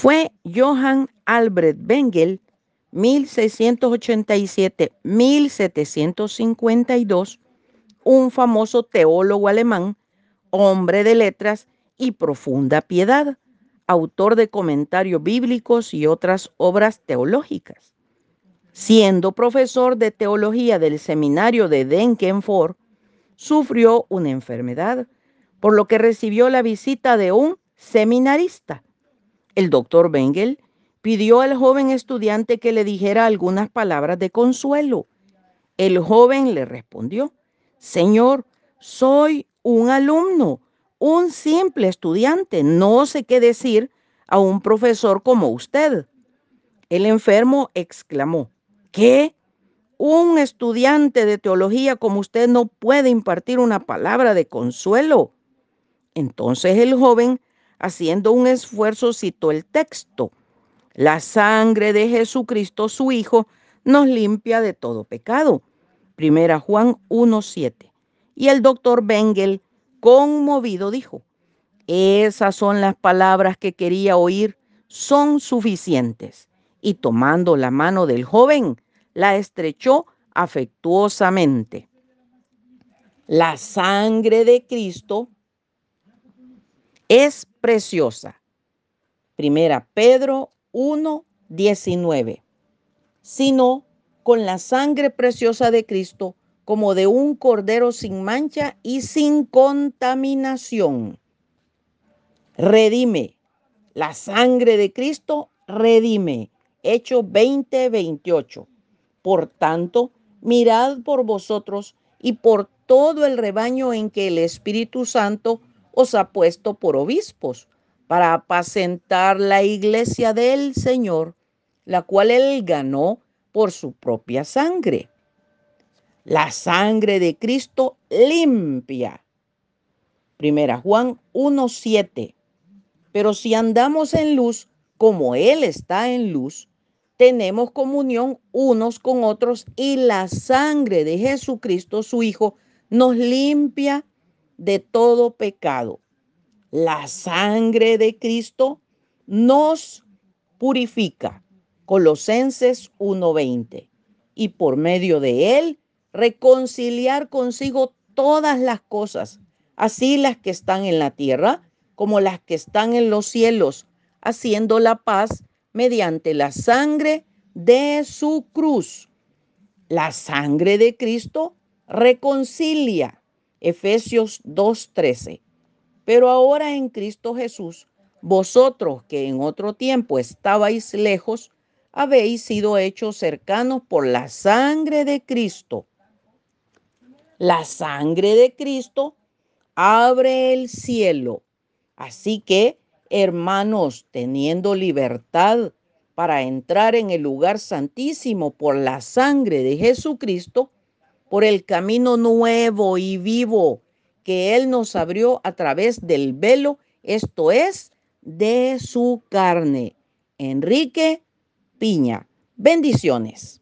fue Johann Albrecht Bengel, 1687-1752, un famoso teólogo alemán, hombre de letras y profunda piedad, autor de comentarios bíblicos y otras obras teológicas. Siendo profesor de teología del seminario de Denkenford, sufrió una enfermedad, por lo que recibió la visita de un seminarista. El doctor Bengel pidió al joven estudiante que le dijera algunas palabras de consuelo. El joven le respondió, Señor, soy un alumno, un simple estudiante, no sé qué decir a un profesor como usted. El enfermo exclamó, ¿qué? Un estudiante de teología como usted no puede impartir una palabra de consuelo. Entonces el joven, haciendo un esfuerzo, citó el texto. La sangre de Jesucristo, su Hijo, nos limpia de todo pecado. Primera Juan 1.7. Y el doctor Bengel, conmovido, dijo, esas son las palabras que quería oír, son suficientes. Y tomando la mano del joven, la estrechó afectuosamente. La sangre de Cristo es preciosa. Primera Pedro 1, 19. Sino con la sangre preciosa de Cristo como de un cordero sin mancha y sin contaminación. Redime. La sangre de Cristo redime. Hechos 20, 28. Por tanto, mirad por vosotros y por todo el rebaño en que el Espíritu Santo os ha puesto por obispos para apacentar la iglesia del Señor, la cual él ganó por su propia sangre. La sangre de Cristo limpia. Primera Juan 1.7. Pero si andamos en luz, como Él está en luz, tenemos comunión unos con otros y la sangre de Jesucristo, su Hijo, nos limpia de todo pecado. La sangre de Cristo nos purifica. Colosenses 1:20. Y por medio de él reconciliar consigo todas las cosas, así las que están en la tierra como las que están en los cielos, haciendo la paz mediante la sangre de su cruz. La sangre de Cristo reconcilia Efesios 2.13. Pero ahora en Cristo Jesús, vosotros que en otro tiempo estabais lejos, habéis sido hechos cercanos por la sangre de Cristo. La sangre de Cristo abre el cielo. Así que, hermanos, teniendo libertad para entrar en el lugar santísimo por la sangre de Jesucristo, por el camino nuevo y vivo que Él nos abrió a través del velo, esto es, de su carne. Enrique Piña. Bendiciones.